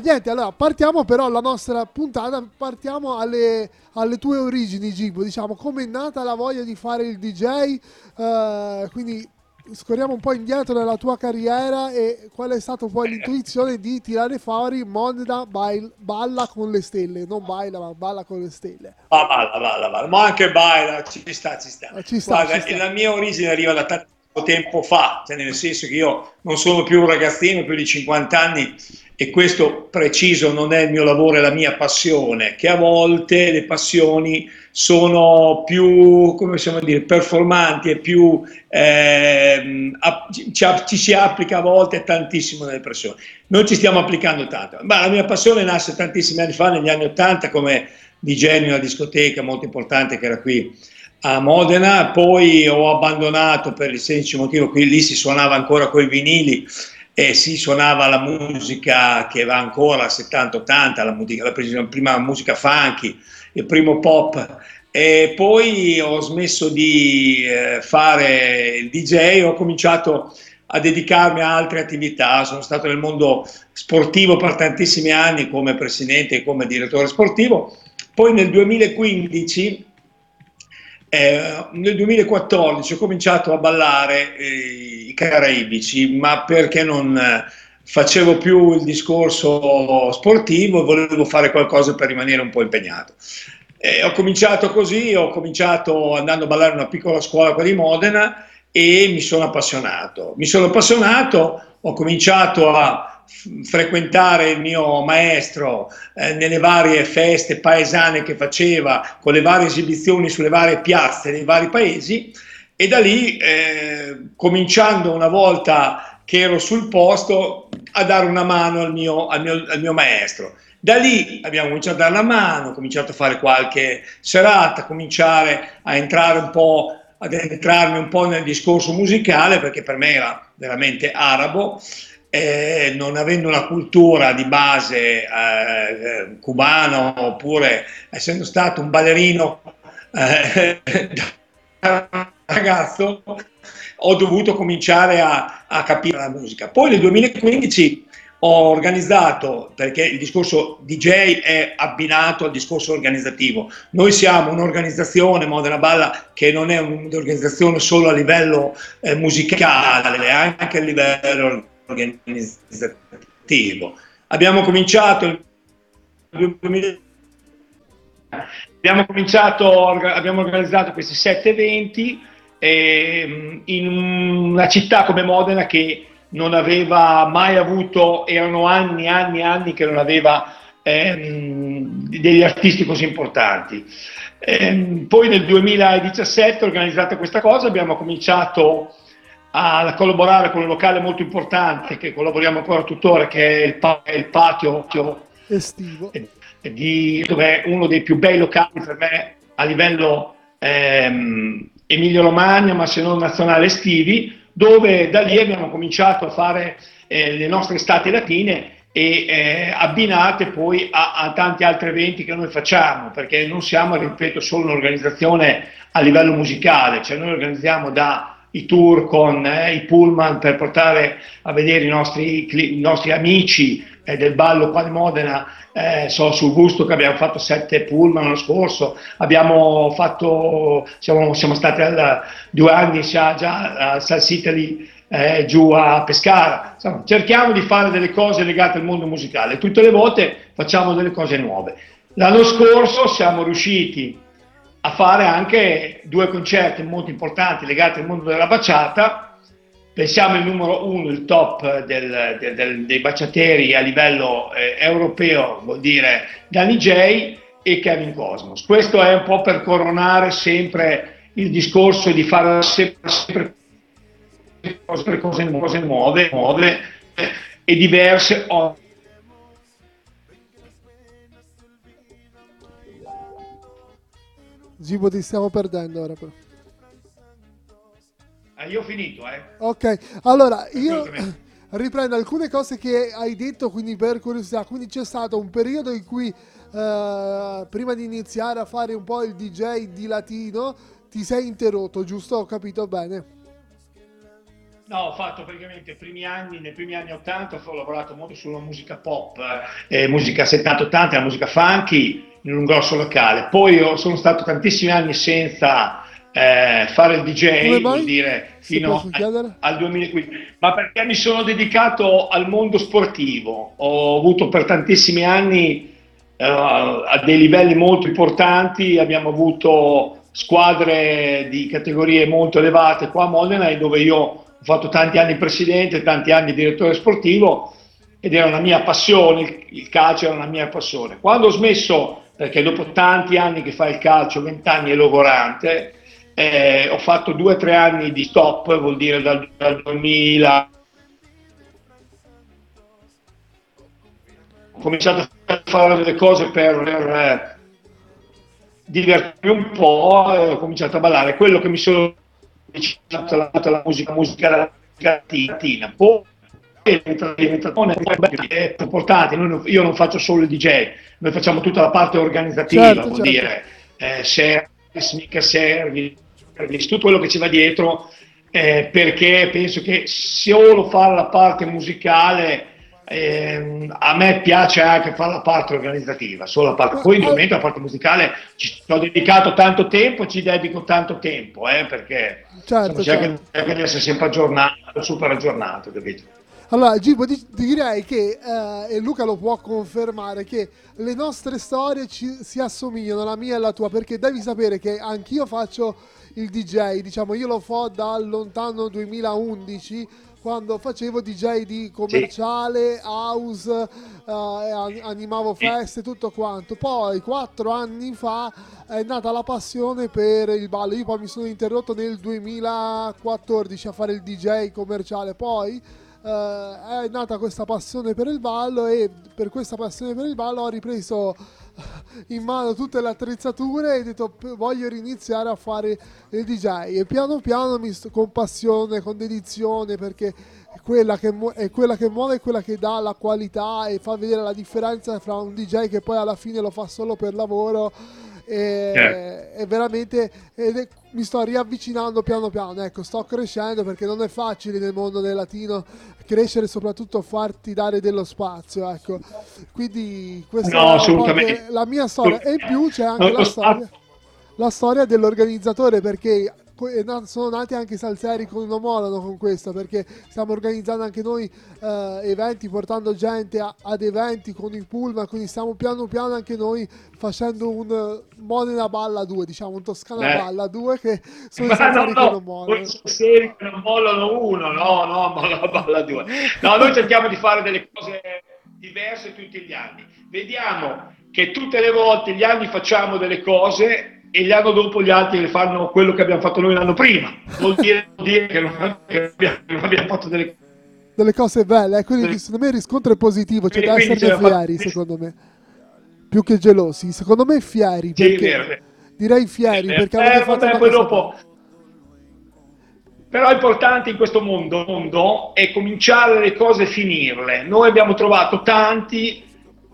niente, allora partiamo però la nostra puntata, partiamo alle, alle tue origini, Gibo, diciamo, come è nata la voglia di fare il DJ, uh, quindi scorriamo un po' indietro nella tua carriera e qual è stata poi l'intuizione di tirare fuori Modena bail, balla con le stelle, non baila ma balla con le stelle. Ah, balla, balla, balla, ma anche baila, ci sta, ci sta. Ah, ci sta Guarda, ci sta. la mia origine arriva da tanto tempo fa, cioè nel senso che io non sono più un ragazzino, più di 50 anni e questo preciso non è il mio lavoro, è la mia passione, che a volte le passioni sono più, come possiamo dire, performanti e più, eh, ci, ci, si applica a volte tantissimo nelle persone. Noi ci stiamo applicando tanto, ma la mia passione nasce tantissimi anni fa, negli anni Ottanta, come DJ in una discoteca molto importante che era qui a Modena, poi ho abbandonato per il semplice motivo che lì si suonava ancora con i vinili e si suonava la musica che va ancora 70-80, la, musica, la prima musica funky, il primo pop. E poi ho smesso di eh, fare il DJ, ho cominciato a dedicarmi a altre attività, sono stato nel mondo sportivo per tantissimi anni come presidente e come direttore sportivo, poi nel 2015 eh, nel 2014 ho cominciato a ballare eh, i caraibici, ma perché non eh, facevo più il discorso sportivo e volevo fare qualcosa per rimanere un po' impegnato. Eh, ho cominciato così, ho cominciato andando a ballare in una piccola scuola qua di Modena e mi sono appassionato. Mi sono appassionato, ho cominciato a frequentare il mio maestro eh, nelle varie feste paesane che faceva, con le varie esibizioni sulle varie piazze dei vari paesi e da lì, eh, cominciando una volta che ero sul posto, a dare una mano al mio, al mio, al mio maestro. Da lì abbiamo cominciato a dare la mano, cominciato a fare qualche serata, cominciare a entrare un po' ad entrarmi un po' nel discorso musicale perché per me era veramente arabo eh, non avendo una cultura di base eh, cubana oppure essendo stato un ballerino eh, ragazzo ho dovuto cominciare a, a, capire la musica. Poi nel 2015 ho organizzato, perché il discorso DJ è abbinato al discorso organizzativo, noi siamo un'organizzazione, Modena Balla, che non è un'organizzazione solo a livello eh, musicale, anche a livello organizzativo. Abbiamo cominciato abbiamo cominciato, abbiamo organizzato questi sette eventi eh, in una città come Modena che non aveva mai avuto, erano anni, anni, anni che non aveva ehm, degli artisti così importanti. Eh, poi nel 2017, organizzata questa cosa, abbiamo cominciato a collaborare con un locale molto importante che collaboriamo ancora tuttora, che è il, pa- il patio estivo, di, dove è uno dei più bei locali per me a livello ehm, Emilia-Romagna, ma se non nazionale estivi, dove da lì abbiamo cominciato a fare eh, le nostre estate latine e eh, abbinate poi a, a, tanti altri eventi che noi facciamo, perché non siamo, ripeto, solo un'organizzazione a livello musicale, cioè noi organizziamo da i tour con eh, i pullman per portare a vedere i nostri, i nostri amici eh, del ballo qua di Modena, eh, so sul gusto che abbiamo fatto sette pullman l'anno scorso, abbiamo fatto, siamo, siamo stati al, due anni già, già a Sal Italy eh, giù a Pescara, Insomma, cerchiamo di fare delle cose legate al mondo musicale, tutte le volte facciamo delle cose nuove. L'anno scorso siamo riusciti a fare anche due concerti molto importanti legati al mondo della baciata. Pensiamo il numero uno, il top del, del, del, dei baciateri a livello eh, europeo, vuol dire Danny J e Kevin Cosmos. Questo è un po' per coronare sempre il discorso di fare sempre, sempre cose, cose nuove, nuove eh, e diverse Gibo ti stiamo perdendo ora però. Ah, io ho finito, eh. Ok, allora io riprendo alcune cose che hai detto, quindi per curiosità. Quindi c'è stato un periodo in cui, eh, prima di iniziare a fare un po' il DJ di latino, ti sei interrotto, giusto? Ho capito bene? No, ho fatto praticamente i primi anni, nei primi anni 80 ho lavorato molto sulla musica pop, eh, musica 70-80, la musica funky in un grosso locale. Poi sono stato tantissimi anni senza eh, fare il DJ, vuol dire fino a, al 2015, ma perché mi sono dedicato al mondo sportivo. Ho avuto per tantissimi anni eh, a dei livelli molto importanti, abbiamo avuto squadre di categorie molto elevate qua a Modena e dove io ho fatto tanti anni presidente, tanti anni direttore sportivo ed era una mia passione, il calcio era una mia passione. Quando ho smesso, perché dopo tanti anni che fai il calcio, 20 anni è logorante, eh, ho fatto due o tre anni di stop, vuol dire dal, dal 2000. Ho cominciato a fare delle cose per, per eh, divertirmi un po', e ho cominciato a ballare. Quello che mi sono la, la musica, musica latina. Poi è importante, io non faccio solo il DJ, noi facciamo tutta la parte organizzativa, certo, vuol certo. dire eh, service, mica service, tutto quello che ci va dietro, eh, perché penso che solo fare la parte musicale eh, a me piace anche fare la parte organizzativa, solo la parte, poi indubbiamente la parte musicale ci ho dedicato tanto tempo, ci dedico tanto tempo, eh, perché certo, insomma, certo. cerca di essere sempre aggiornato, super aggiornato, capito? Allora, ti direi che, eh, e Luca lo può confermare, che le nostre storie ci, si assomigliano, la mia e la tua, perché devi sapere che anch'io faccio il DJ, diciamo, io lo fo dal lontano 2011, quando facevo DJ di commerciale, sì. house, eh, animavo feste, tutto quanto. Poi, quattro anni fa, è nata la passione per il ballo. Io poi mi sono interrotto nel 2014 a fare il DJ commerciale, poi Uh, è nata questa passione per il ballo e per questa passione per il ballo ho ripreso in mano tutte le attrezzature e ho detto voglio riniziare a fare il DJ e piano piano mi sto, con passione, con dedizione perché è quella, che mu- è quella che muove, è quella che dà la qualità e fa vedere la differenza fra un DJ che poi alla fine lo fa solo per lavoro e, yeah. e veramente è, mi sto riavvicinando piano piano, ecco, sto crescendo perché non è facile nel mondo del latino crescere e soprattutto farti dare dello spazio, ecco. Quindi questa no, è la mia storia e in più c'è anche la storia, la storia dell'organizzatore perché sono nati anche i Salseri con un omologo con questo perché stiamo organizzando anche noi eh, eventi portando gente a, ad eventi con il pullman quindi stiamo piano piano anche noi facendo un Modena Balla 2 diciamo un Toscana eh. Balla 2 che sono i Salseri no, no, con Salseri che non mollano uno no no Modena Balla 2 no noi cerchiamo di fare delle cose diverse tutti gli anni. Vediamo che tutte le volte gli anni facciamo delle cose e l'anno dopo gli altri fanno quello che abbiamo fatto noi l'anno prima. Vuol dire, vuol dire che, non, che abbiamo, non, abbiamo, fatto delle, delle cose belle, eh? quindi secondo me il riscontro è positivo, c'è da esserne fieri fatto... secondo me, più che gelosi, secondo me fieri, perché, direi fieri sì, perché eh, fatto vabbè, poi dopo... Però è importante in questo mondo, mondo è cominciare le cose e finirle. Noi abbiamo trovato tanti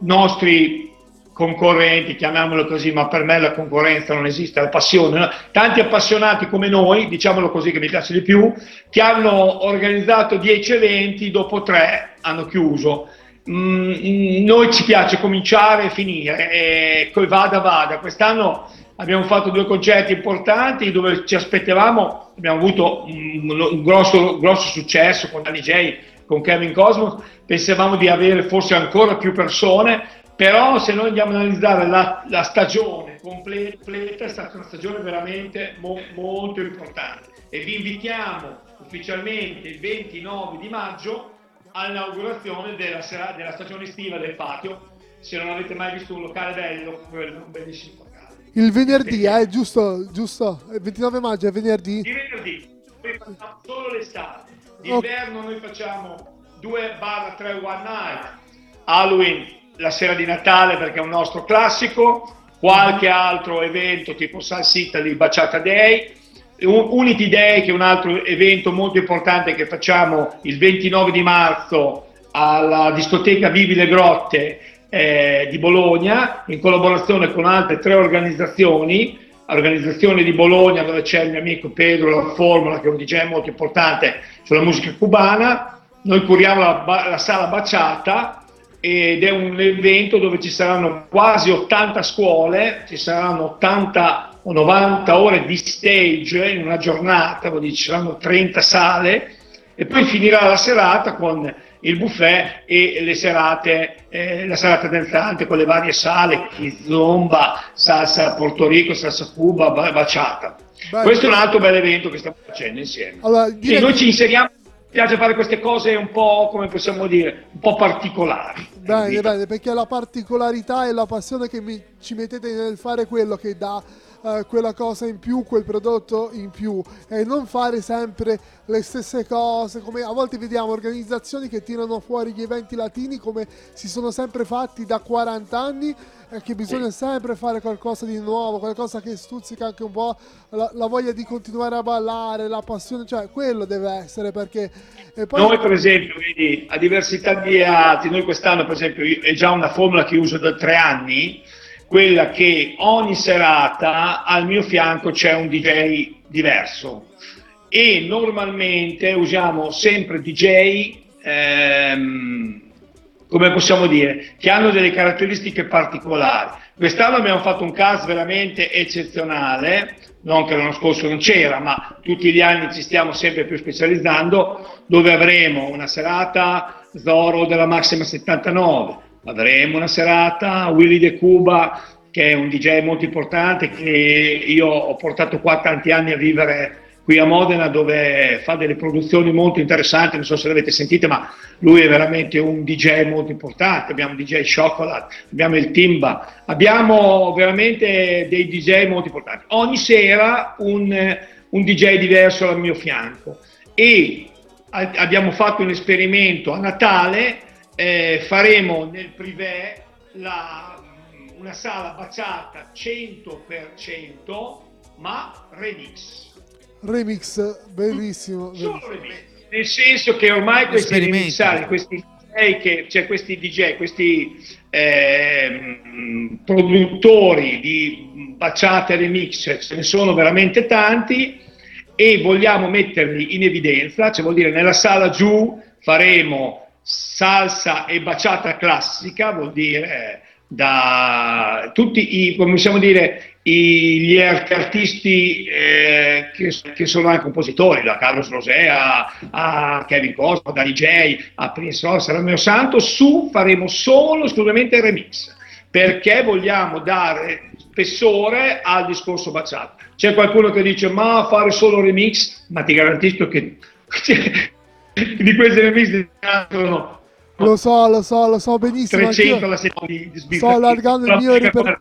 nostri concorrenti, chiamiamolo così, ma per me la concorrenza non esiste, la passione. No? Tanti appassionati come noi, diciamolo così che mi piace di più, che organizzato dieci eventi, dopo tre hanno chiuso. Mm, noi ci piace cominciare e finire, e vada vada. Quest'anno abbiamo fatto due concerti importanti dove ci aspettavamo, abbiamo avuto un, un grosso, grosso successo con Danny J, con Kevin Cosmos, pensavamo di avere forse ancora più persone, però se noi andiamo ad analizzare la, la stagione completa, è stata una stagione veramente mo, molto importante e vi invitiamo ufficialmente il 29 di maggio all'inaugurazione della, della stagione estiva del patio. Se non avete mai visto un locale bello, quello è un bellissimo locale. Il venerdì, eh, giusto, giusto? Il 29 maggio è venerdì? Di venerdì, noi facciamo solo l'estate. D'inverno okay. noi facciamo 2 barra 3 one night. Halloween la sera di Natale perché è un nostro classico, qualche altro evento tipo Sun Italy, Baciata Day, Unity Day che è un altro evento molto importante che facciamo il 29 di marzo alla discoteca Vivi le Grotte eh, di Bologna in collaborazione con altre tre organizzazioni. Organizzazione di Bologna dove c'è il mio amico Pedro La Formula che è un DJ molto importante sulla musica cubana, noi curiamo la, la sala Baciata ed è un evento dove ci saranno quasi 80 scuole, ci saranno 80 o 90 ore di stage in una giornata, vuol dire ci saranno 30 sale e poi finirà la serata con il buffet e le serate, eh, la serata danzante con le varie sale, zomba, salsa Porto Rico, salsa Cuba, baciata. Beh, Questo è un altro bel evento che stiamo facendo insieme. Allora, sì, noi ci inseriamo piace fare queste cose un po', come possiamo dire, un po' particolari. Bene, bene, perché la particolarità e la passione che mi, ci mettete nel fare quello che dà eh, quella cosa in più, quel prodotto in più. E non fare sempre le stesse cose, come a volte vediamo organizzazioni che tirano fuori gli eventi latini come si sono sempre fatti da 40 anni e che bisogna sempre fare qualcosa di nuovo, qualcosa che stuzzica anche un po' la, la voglia di continuare a ballare, la passione, cioè quello deve essere perché... Poi... Noi per esempio, vedi, a diversità di altri, noi quest'anno per esempio è già una formula che uso da tre anni, quella che ogni serata al mio fianco c'è un DJ diverso. E normalmente usiamo sempre DJ ehm, come possiamo dire che hanno delle caratteristiche particolari. Quest'anno abbiamo fatto un cast veramente eccezionale non che l'anno scorso non c'era ma tutti gli anni ci stiamo sempre più specializzando dove avremo una serata Zoro della Maxima 79 avremo una serata, Willy De Cuba che è un DJ molto importante che io ho portato qua tanti anni a vivere qui a Modena dove fa delle produzioni molto interessanti, non so se l'avete sentite, ma lui è veramente un DJ molto importante, abbiamo DJ Chocolate, abbiamo il Timba, abbiamo veramente dei DJ molto importanti. Ogni sera un, un DJ diverso al mio fianco e abbiamo fatto un esperimento a Natale eh, faremo nel privé la, una sala baciata 100% ma remix. Remix, bellissimo. Solo remix. Nel senso che ormai questi remixari, questi DJ, che, cioè questi DJ, questi eh, produttori di baciate remix, ce ne sono veramente tanti e vogliamo metterli in evidenza, cioè vuol dire nella sala giù faremo salsa e baciata classica, vuol dire da tutti i, come possiamo dire, i, gli artisti eh, che, che, sono anche compositori, da Carlos Rosé a, a Kevin Costa, da DJ a Prince Ross, Romeo Santo, su faremo solo esclusivamente remix, perché vogliamo dare spessore al discorso baciato. C'è qualcuno che dice ma fare solo remix, ma ti garantisco che di queste riviste sono lo so, lo so, lo so benissimo. 300 la settimana di, di Sto allargando il mio, riper...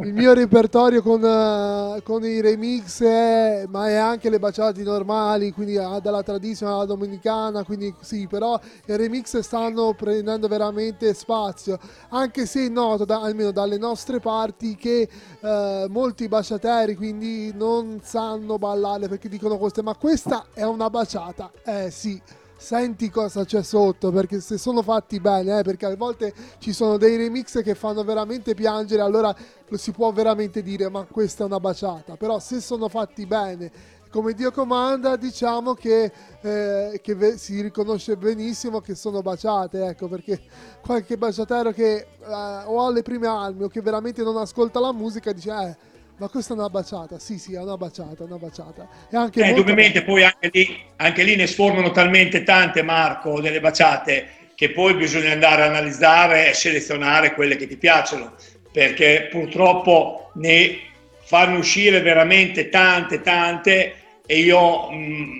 il mio, repertorio con, uh, con i remix, eh, ma è anche le baciate normali, quindi dalla tradizione alla domenicana, quindi sì, però i remix stanno prendendo veramente spazio, anche se noto, da, almeno dalle nostre parti, che uh, molti baciateri quindi non sanno ballare perché dicono queste, ma questa è una baciata. Eh sì senti cosa c'è sotto perché se sono fatti bene eh, perché a volte ci sono dei remix che fanno veramente piangere allora lo si può veramente dire ma questa è una baciata. Però se sono fatti bene come Dio comanda diciamo che, eh, che ve- si riconosce benissimo che sono baciate ecco perché qualche baciatero che eh, o alle prime armi o che veramente non ascolta la musica dice eh ma questa è una baciata, sì sì, è una baciata, una baciata. E anche eh, indubbiamente poi anche lì, anche lì ne sformano talmente tante, Marco, delle baciate, che poi bisogna andare a analizzare e selezionare quelle che ti piacciono, perché purtroppo ne fanno uscire veramente tante, tante, e io mh, mm,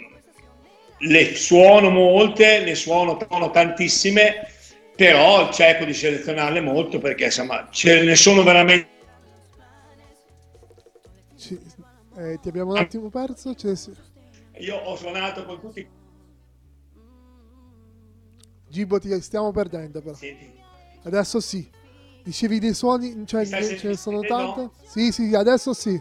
le suono molte, ne suono, suono tantissime, però cerco di selezionarle molto perché insomma ce ne sono veramente eh, ti abbiamo un attimo perso? Cioè, Io ho suonato con tutti. Gibo, ti stiamo perdendo però. Senti. Adesso sì. Dicevi dei suoni, cioè ce ne sono tante? No? Sì, sì, adesso sì.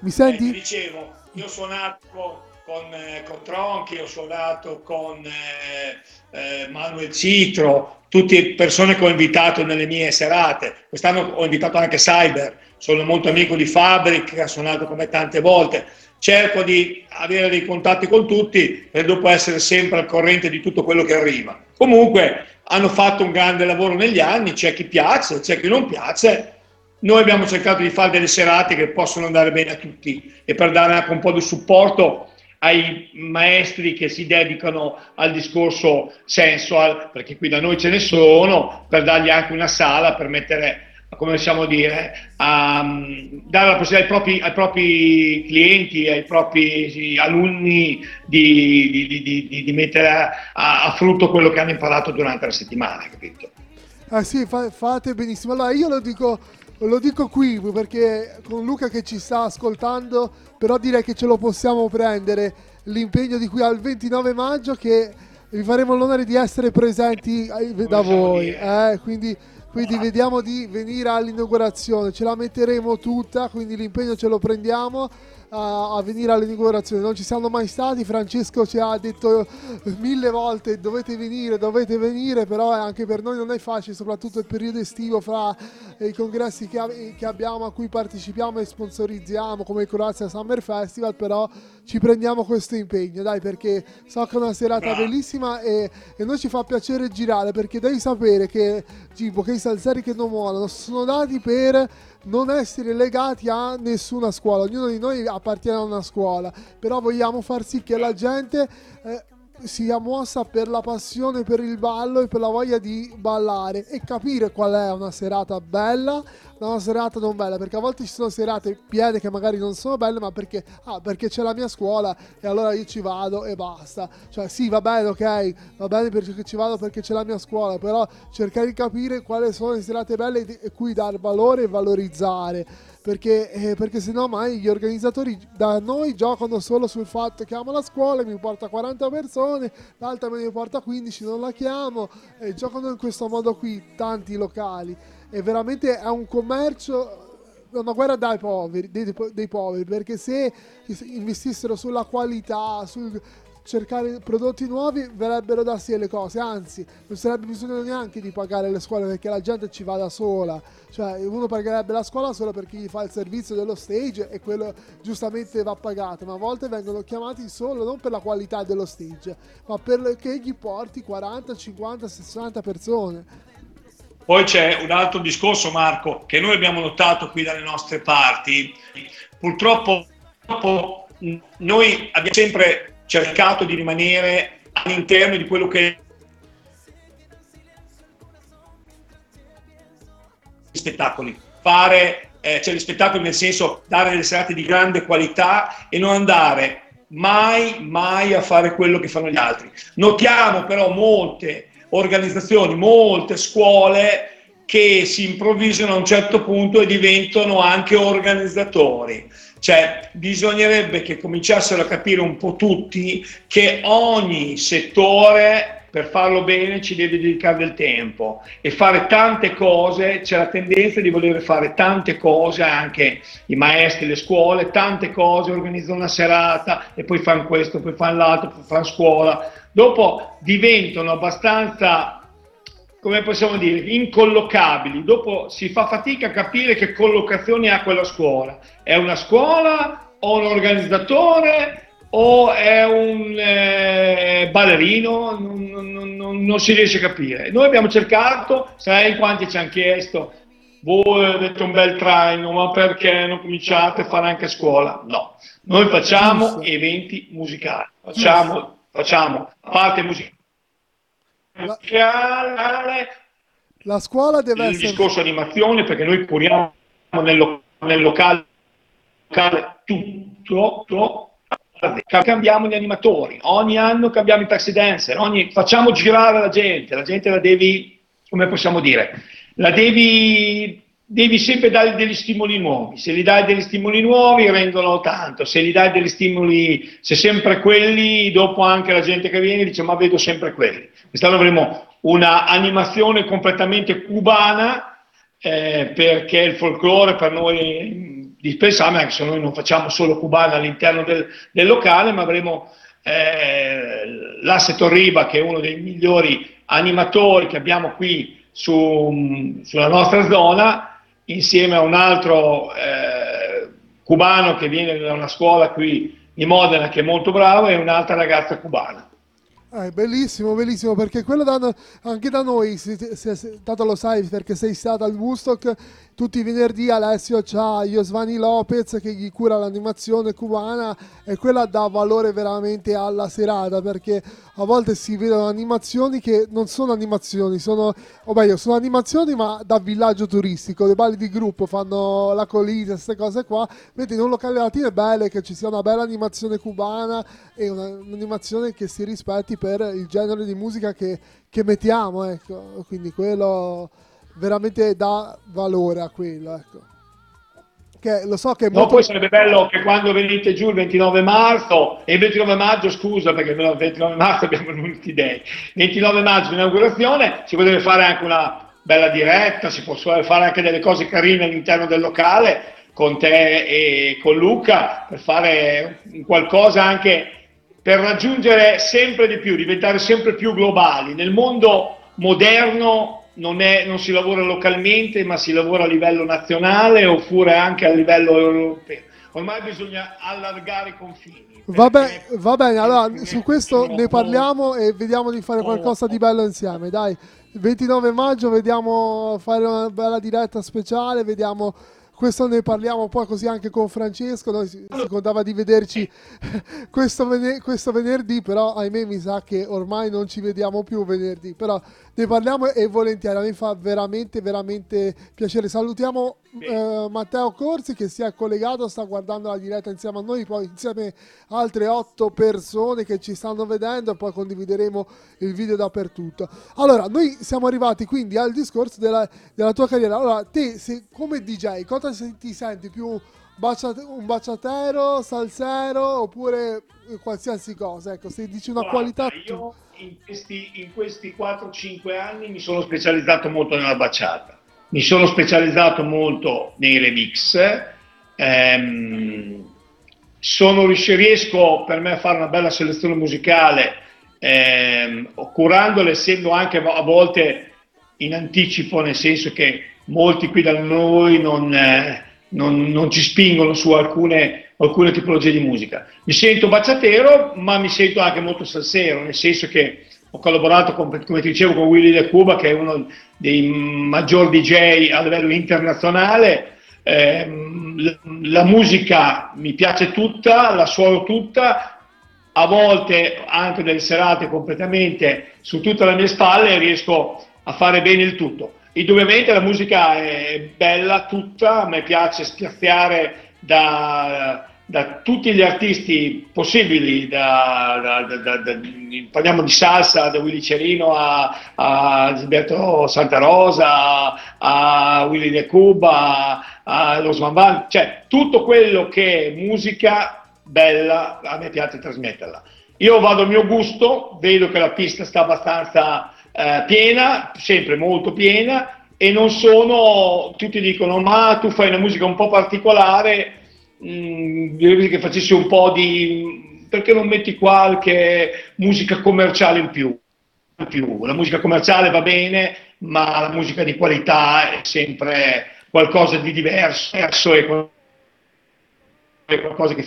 Mi senti? Eh, dicevo, io ho suonato con, eh, con Tronchi, ho suonato con eh, eh, Manuel Citro, tutte persone che ho invitato nelle mie serate. Quest'anno ho invitato anche Cyber, sono molto amico di Fabric, che ha suonato come tante volte, cerco di avere dei contatti con tutti per dopo essere sempre al corrente di tutto quello che arriva. Comunque hanno fatto un grande lavoro negli anni, c'è chi piace, c'è chi non piace. Noi abbiamo cercato di fare delle serate che possono andare bene a tutti e per dare anche un po' di supporto ai maestri che si dedicano al discorso sensual, perché qui da noi ce ne sono, per dargli anche una sala per mettere come possiamo dire, a um, dare la possibilità ai propri, ai propri, clienti, ai propri alunni di, di, di, di mettere a, a, frutto quello che hanno imparato durante la settimana, capito? Ah sì, fa, fate benissimo. Allora io lo dico, lo dico qui perché con Luca che ci sta ascoltando, però direi che ce lo possiamo prendere l'impegno di qui al 29 maggio che vi faremo l'onore di essere presenti eh, da voi. Eh, quindi quindi vediamo di venire all'inaugurazione, ce la metteremo tutta, quindi l'impegno ce lo prendiamo a, a venire all'inaugurazione. Non ci siamo mai stati, Francesco ci ha detto mille volte dovete venire, dovete venire, però anche per noi non è facile, soprattutto il periodo estivo fra i congressi che, che abbiamo, a cui partecipiamo e sponsorizziamo, come il Croazia Summer Festival, però ci prendiamo questo impegno, dai, perché so che è una serata bellissima e, e noi ci fa piacere girare, perché devi sapere che tipo, che i salseri che non muoiono sono dati per non essere legati a nessuna scuola, ognuno di noi appartiene a una scuola, però vogliamo far sì che la gente eh, sia mossa per la passione per il ballo e per la voglia di ballare e capire qual è una serata bella da una serata non bella perché a volte ci sono serate piene che magari non sono belle ma perché, ah, perché c'è la mia scuola e allora io ci vado e basta. Cioè sì va bene ok va bene perché ci vado perché c'è la mia scuola però cercare di capire quali sono le serate belle e cui dar valore e valorizzare perché, eh, perché sennò mai gli organizzatori da noi giocano solo sul fatto che amo la scuola, mi porta 40 persone, l'altra me ne porta 15, non la chiamo, e giocano in questo modo qui tanti locali. E veramente è un commercio una guerra dai poveri, dei, dei, poveri, perché se investissero sulla qualità, sul, cercare prodotti nuovi verrebbero da sé le cose, anzi non sarebbe bisogno neanche di pagare le scuole perché la gente ci va da sola, cioè uno pagherebbe la scuola solo perché gli fa il servizio dello stage e quello giustamente va pagato, ma a volte vengono chiamati solo non per la qualità dello stage, ma perché gli porti 40, 50, 60 persone. Poi c'è un altro discorso, Marco, che noi abbiamo notato qui dalle nostre parti. Purtroppo, purtroppo noi abbiamo sempre cercato di rimanere all'interno di quello che è spettacoli, fare eh, cioè gli spettacoli nel senso dare delle serate di grande qualità e non andare mai, mai a fare quello che fanno gli altri. Notiamo però molte organizzazioni, molte scuole che si improvvisano a un certo punto e diventano anche organizzatori. Cioè, bisognerebbe che cominciassero a capire un po' tutti che ogni settore per farlo bene ci deve dedicare del tempo e fare tante cose, c'è la tendenza di voler fare tante cose, anche i maestri, le scuole, tante cose, organizzano una serata e poi fanno questo, poi fanno l'altro, poi fanno scuola. Dopo diventano abbastanza come possiamo dire, incollocabili. Dopo si fa fatica a capire che collocazione ha quella scuola. È una scuola o un organizzatore o è un eh, ballerino? Non, non, non, non, si riesce a capire. Noi abbiamo cercato, sai quanti ci hanno chiesto, voi avete un bel traino, ma perché non cominciate a fare anche scuola? No, noi facciamo eventi musicali, facciamo, facciamo parte musicale la, la scuola deve il essere... Il discorso animazione, perché noi curiamo nel, nel locale, locale tutto, tutto. Cambiamo gli animatori, ogni anno cambiamo i taxi dancer, ogni, facciamo girare la gente, la gente la devi, come possiamo dire, la devi devi sempre dare degli stimoli nuovi. Se gli dai degli stimoli nuovi rendono tanto, se gli dai degli stimoli, se sempre quelli, dopo anche la gente che viene dice ma vedo sempre quelli. Quest'anno avremo una animazione completamente cubana eh, perché il folklore per noi è indispensabile, anche se noi non facciamo solo cubana all'interno del, del locale, ma avremo eh, l'Asset Riva che è uno dei migliori animatori che abbiamo qui su, sulla nostra zona insieme a un altro eh, cubano che viene da una scuola qui di Modena che è molto bravo e un'altra ragazza cubana. Eh, bellissimo, bellissimo, perché quello da, anche da noi, se, se, se, tanto lo sai perché sei stato al Woodstock, tutti i venerdì Alessio c'ha Iosvani Lopez che gli cura l'animazione cubana e quella dà valore veramente alla serata perché a volte si vedono animazioni che non sono animazioni, sono, o meglio, sono animazioni ma da villaggio turistico, le balli di gruppo fanno la collina, queste cose qua, mentre in un locale latino è bello che ci sia una bella animazione cubana e una, un'animazione che si rispetti per il genere di musica che, che mettiamo, ecco, quindi quello veramente dà valore a quello. Ecco. Che lo so che molto... No, poi sarebbe bello che quando venite giù il 29 marzo, e il 29 maggio, scusa, perché il 29 marzo abbiamo venuti dei, 29 maggio l'inaugurazione, si potrebbe fare anche una bella diretta, si possono fare anche delle cose carine all'interno del locale con te e con Luca per fare qualcosa anche per raggiungere sempre di più, diventare sempre più globali. Nel mondo moderno non, è, non, si lavora localmente, ma si lavora a livello nazionale oppure anche a livello europeo. Ormai bisogna allargare i confini. Va, be- va bene, allora su questo ne parliamo e vediamo di fare qualcosa di bello insieme. Dai, il 29 maggio vediamo fare una bella diretta speciale, vediamo questo ne parliamo poi così anche con Francesco, noi si, si contava di vederci questo, vener- questo, venerdì, però ahimè mi sa che ormai non ci vediamo più venerdì, però ne parliamo e volentieri, mi fa veramente veramente piacere. Salutiamo eh, Matteo Corsi che si è collegato, sta guardando la diretta insieme a noi, poi insieme a altre otto persone che ci stanno vedendo e poi condivideremo il video dappertutto. Allora, noi siamo arrivati quindi al discorso della, della tua carriera. Allora, te se, come DJ, cosa ti senti più baciate, un baciatero, salsero oppure qualsiasi cosa? Ecco, se dici una Guarda, qualità... Io in questi, in questi 4-5 anni mi sono specializzato molto nella baciata mi sono specializzato molto nei remix. Ehm, sono, riesco per me a fare una bella selezione musicale, ehm, curandole, essendo anche a volte in anticipo, nel senso che molti qui da noi non, eh, non, non ci spingono su alcune, alcune, tipologie di musica. Mi sento baciatero, ma mi sento anche molto salsero, nel senso che ho collaborato, con, come ti dicevo, con Willy De Cuba, che è uno dei maggiori DJ a livello internazionale. Eh, la musica mi piace tutta, la suono tutta, a volte anche delle serate completamente su tutte le mie spalle riesco a fare bene il tutto. Indubbiamente la musica è bella tutta, a me piace spiazziare da da tutti gli artisti possibili, da, da, parliamo di salsa, da Willy Cerino a, a Gilberto Santa Rosa, a Willy De Cuba, a Los Van cioè tutto quello che è musica bella, a me piace trasmetterla. Io vado al mio gusto, vedo che la pista sta abbastanza eh, piena, sempre molto piena, e non sono, tutti dicono ma tu fai una musica un po' particolare, mh, mm, che facessi un po' di perché non metti qualche musica commerciale in più? in più? La musica commerciale va bene, ma la musica di qualità è sempre qualcosa di diverso e qualcosa che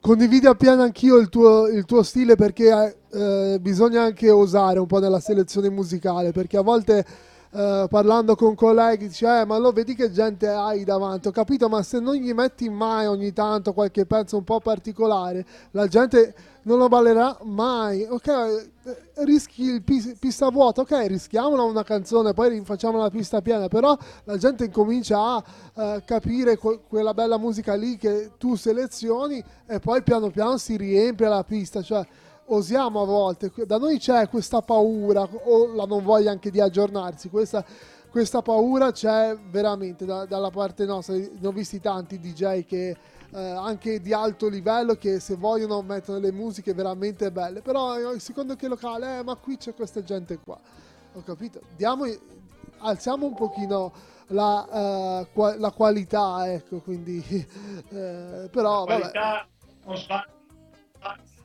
Condividi appieno anch'io il tuo, il tuo stile perché eh, bisogna anche osare un po' nella selezione musicale perché a volte eh, parlando con colleghi, dice, eh, ma lo vedi che gente hai davanti, ho capito, ma se non gli metti mai ogni tanto qualche pezzo un po' particolare, la gente non lo ballerà mai, ok, eh, rischi il pis- pista vuota, ok, rischiamola una canzone, poi rifacciamo la pista piena, però la gente incomincia a uh, capire que- quella bella musica lì che tu selezioni e poi piano piano si riempie la pista, cioè osiamo a volte, da noi c'è questa paura o la non voglia anche di aggiornarsi, questa, questa paura c'è veramente da, dalla parte nostra, ne ho visti tanti DJ che eh, anche di alto livello che se vogliono mettono le musiche veramente belle, però eh, secondo che locale, eh, ma qui c'è questa gente qua, ho capito, Diamo, alziamo un pochino la, uh, qua, la qualità, ecco, quindi, eh, però... La qualità vabbè. non sta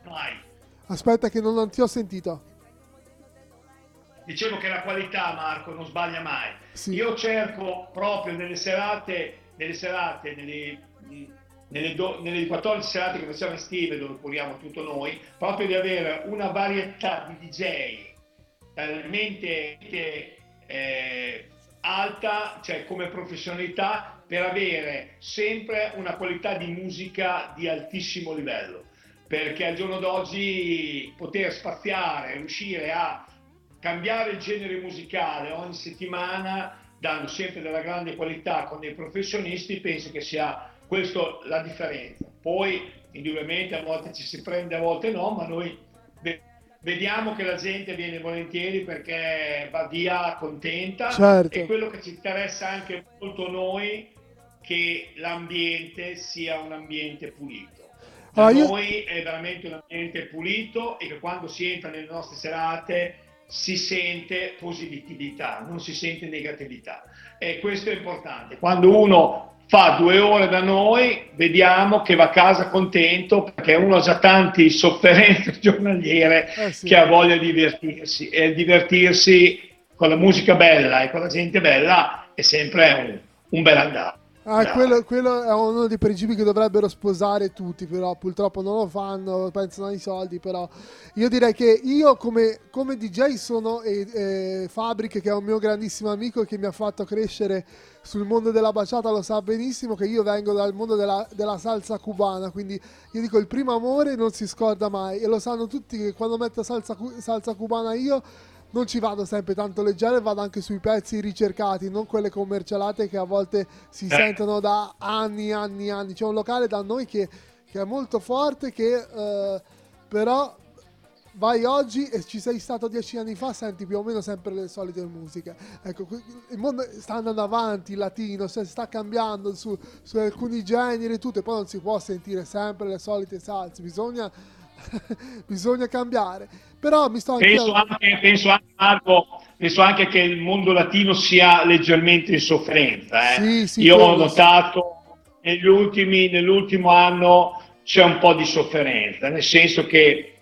mai Aspetta che non, non ti ho sentito. dicevo che la qualità, Marco, non sbaglia mai. Sì. Io cerco proprio nelle serate, nelle serate, nelle, nelle, do, nelle 14 serate che facciamo estive, dove curiamo tutto noi, proprio di avere una varietà di DJ talmente eh, alta, cioè come professionalità, per avere sempre una qualità di musica di altissimo livello. Perché al giorno d'oggi poter spaziare, riuscire a cambiare il genere musicale ogni settimana, dando sempre della grande qualità con dei professionisti, penso che sia questa la differenza. Poi, indubbiamente, a volte ci si prende, a volte no, ma noi vediamo che la gente viene volentieri perché va via contenta certo. e quello che ci interessa anche molto noi che l'ambiente sia un ambiente pulito. Per allora, noi io... è veramente un ambiente pulito e che quando si entra nelle nostre serate si sente positività, non si sente negatività. E questo è importante. Quando uno fa due ore da noi, vediamo che va a casa contento perché uno ha già tanti sofferenze giornaliere eh sì. che ha voglia di divertirsi e divertirsi con la musica bella e con la gente bella è sempre un, un bel andare. Ah, quello, quello, è uno dei principi che dovrebbero sposare tutti, però purtroppo non lo fanno, pensano ai soldi, però io direi che io come, come DJ sono e, e Fabric, che è un mio grandissimo amico che mi ha fatto crescere sul mondo della baciata, lo sa benissimo che io vengo dal mondo della, della salsa cubana, quindi io dico il primo amore non si scorda mai e lo sanno tutti che quando metto salsa, salsa cubana io non ci vado sempre tanto leggero, vado anche sui pezzi ricercati, non quelle commercialate che a volte si eh. sentono da anni, anni, anni. C'è un locale da noi che, che è molto forte, che eh, però vai oggi e ci sei stato dieci anni fa, senti più o meno sempre le solite musiche. Ecco, il mondo sta andando avanti, il latino, si sta cambiando su, su alcuni generi e tutto, e poi non si può sentire sempre le solite salse, bisogna, bisogna cambiare. Però mi sto anche... Penso anche, penso anche, Marco, penso anche che il mondo latino sia leggermente in sofferenza. Eh. Sì, sì, Io ho notato negli ultimi, nell'ultimo anno c'è un po' di sofferenza, nel senso che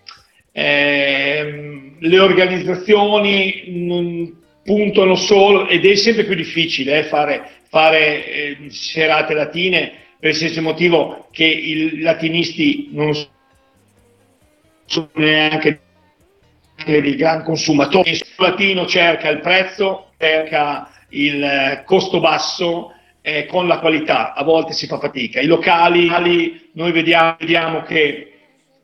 eh, le organizzazioni non puntano solo, ed è sempre più difficile eh, fare, fare eh, serate latine per il semplice motivo che i latinisti non sono neanche dei gran consumatori. Il latino cerca il prezzo, cerca il eh, costo basso eh, con la qualità, a volte si fa fatica. I locali, noi vediamo, vediamo che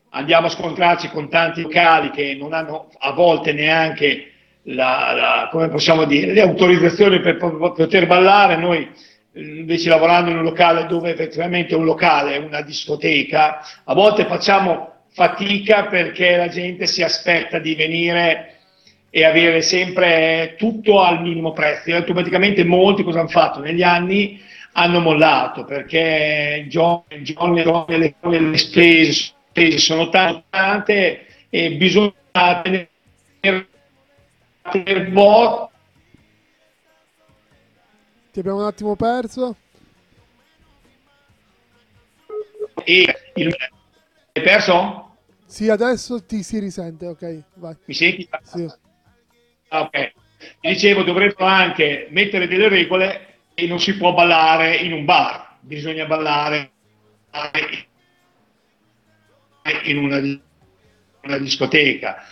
andiamo a scontrarci con tanti locali che non hanno a volte neanche la, la, dire, le autorizzazioni per poter ballare. Noi invece lavorando in un locale dove effettivamente è un locale, una discoteca, a volte facciamo fatica perché la gente si aspetta di venire e avere sempre tutto al minimo prezzo. E automaticamente molti cosa hanno fatto? Negli anni hanno mollato perché John, John, le, le spese, spese sono tante e bisogna tenere boh. Ti abbiamo un attimo perso. E il hai perso? Sì, adesso ti si risente, ok, vai. Mi senti? Sì. Ah, ok. Ti dicevo, dovremmo anche mettere delle regole e non si può ballare in un bar, bisogna ballare in una, una discoteca.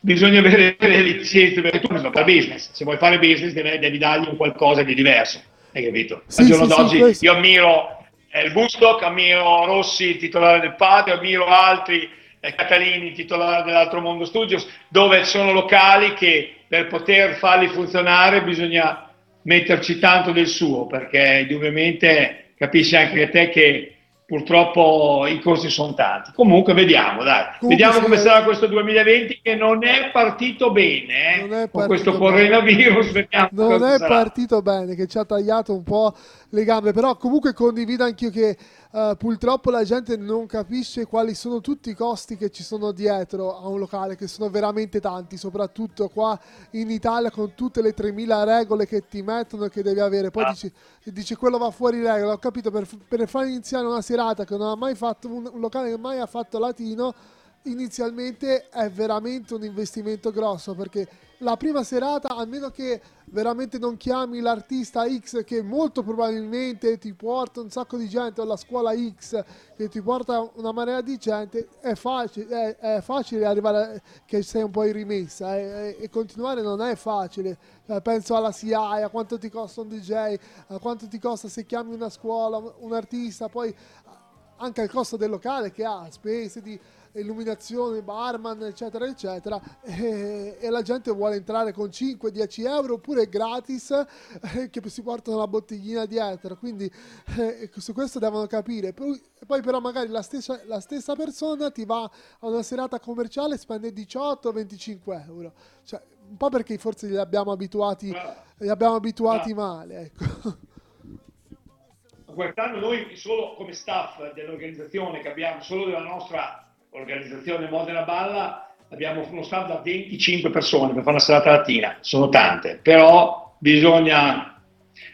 Bisogna avere le licenze perché tu non fare business, se vuoi fare business devi, devi dargli un qualcosa di diverso, hai capito? Sì, Al giorno sì, d'oggi sì, io ammiro il Bustock, ammiro Rossi, titolare del Patio, ammiro altri, eh, Catalini, titolare dell'Altro Mondo Studios, dove sono locali che per poter farli funzionare bisogna metterci tanto del suo, perché indubbiamente capisci anche te che purtroppo i costi sono tanti. Comunque vediamo, dai. Comunque vediamo come sarà questo 2020 che non è partito bene eh? partito con questo coronavirus. Non è sarà. partito bene, che ci ha tagliato un po' le gambe, però comunque condivido anch'io che uh, purtroppo la gente non capisce quali sono tutti i costi che ci sono dietro a un locale, che sono veramente tanti, soprattutto qua in Italia con tutte le 3.000 regole che ti mettono e che devi avere. Poi ah. dici, dici, quello va fuori regola, ho capito, per, per far iniziare una serata che non ha mai fatto, un, un locale che mai ha fatto latino, inizialmente è veramente un investimento grosso perché la prima serata, a meno che veramente non chiami l'artista X che molto probabilmente ti porta un sacco di gente o la scuola X che ti porta una marea di gente, è facile, è, è facile arrivare che sei un po' in rimessa eh, e continuare non è facile. Eh, penso alla CI, a quanto ti costa un DJ, a quanto ti costa se chiami una scuola, un artista, poi anche al costo del locale che ha, spese di illuminazione, barman, eccetera, eccetera, e, e, la gente vuole entrare con 5-10 euro oppure gratis eh, che si portano la bottiglina dietro, quindi eh, su questo devono capire. Poi, poi però magari la stessa, la stessa, persona ti va a una serata commerciale e spende 18-25 euro, cioè, un po' perché forse li abbiamo abituati, li abbiamo abituati male, ecco. Guardando noi solo come staff dell'organizzazione che abbiamo, solo della nostra organizzazione Modena Balla abbiamo uno staff da 25 persone per fare una serata lattina, sono tante, però bisogna,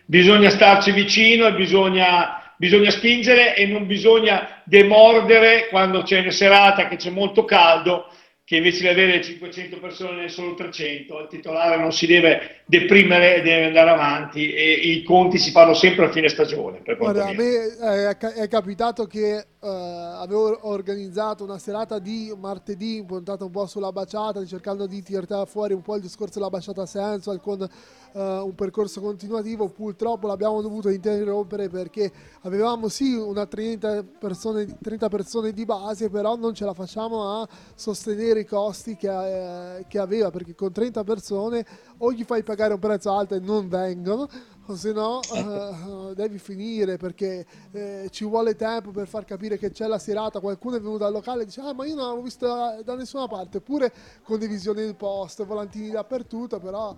bisogna starci vicino e bisogna, bisogna spingere e non bisogna demordere quando c'è una serata che c'è molto caldo che invece di avere 500 persone ne sono 300, il titolare non si deve deprimere, deve andare avanti e i conti si fanno sempre a fine stagione. Guarda, a me è, è capitato che uh, avevo organizzato una serata di martedì impuntata un po' sulla baciata, cercando di tirare fuori un po' il discorso della baciata sensual con uh, un percorso continuativo. Purtroppo l'abbiamo dovuto interrompere perché avevamo sì una 30 persone, 30 persone di base, però non ce la facciamo a sostenere i costi che, eh, che aveva perché con 30 persone o gli fai pagare un prezzo alto e non vengono o se no uh, devi finire perché eh, ci vuole tempo per far capire che c'è la serata qualcuno è venuto al locale e dice ah ma io non l'avevo visto da, da nessuna parte eppure condivisione del post volantini dappertutto però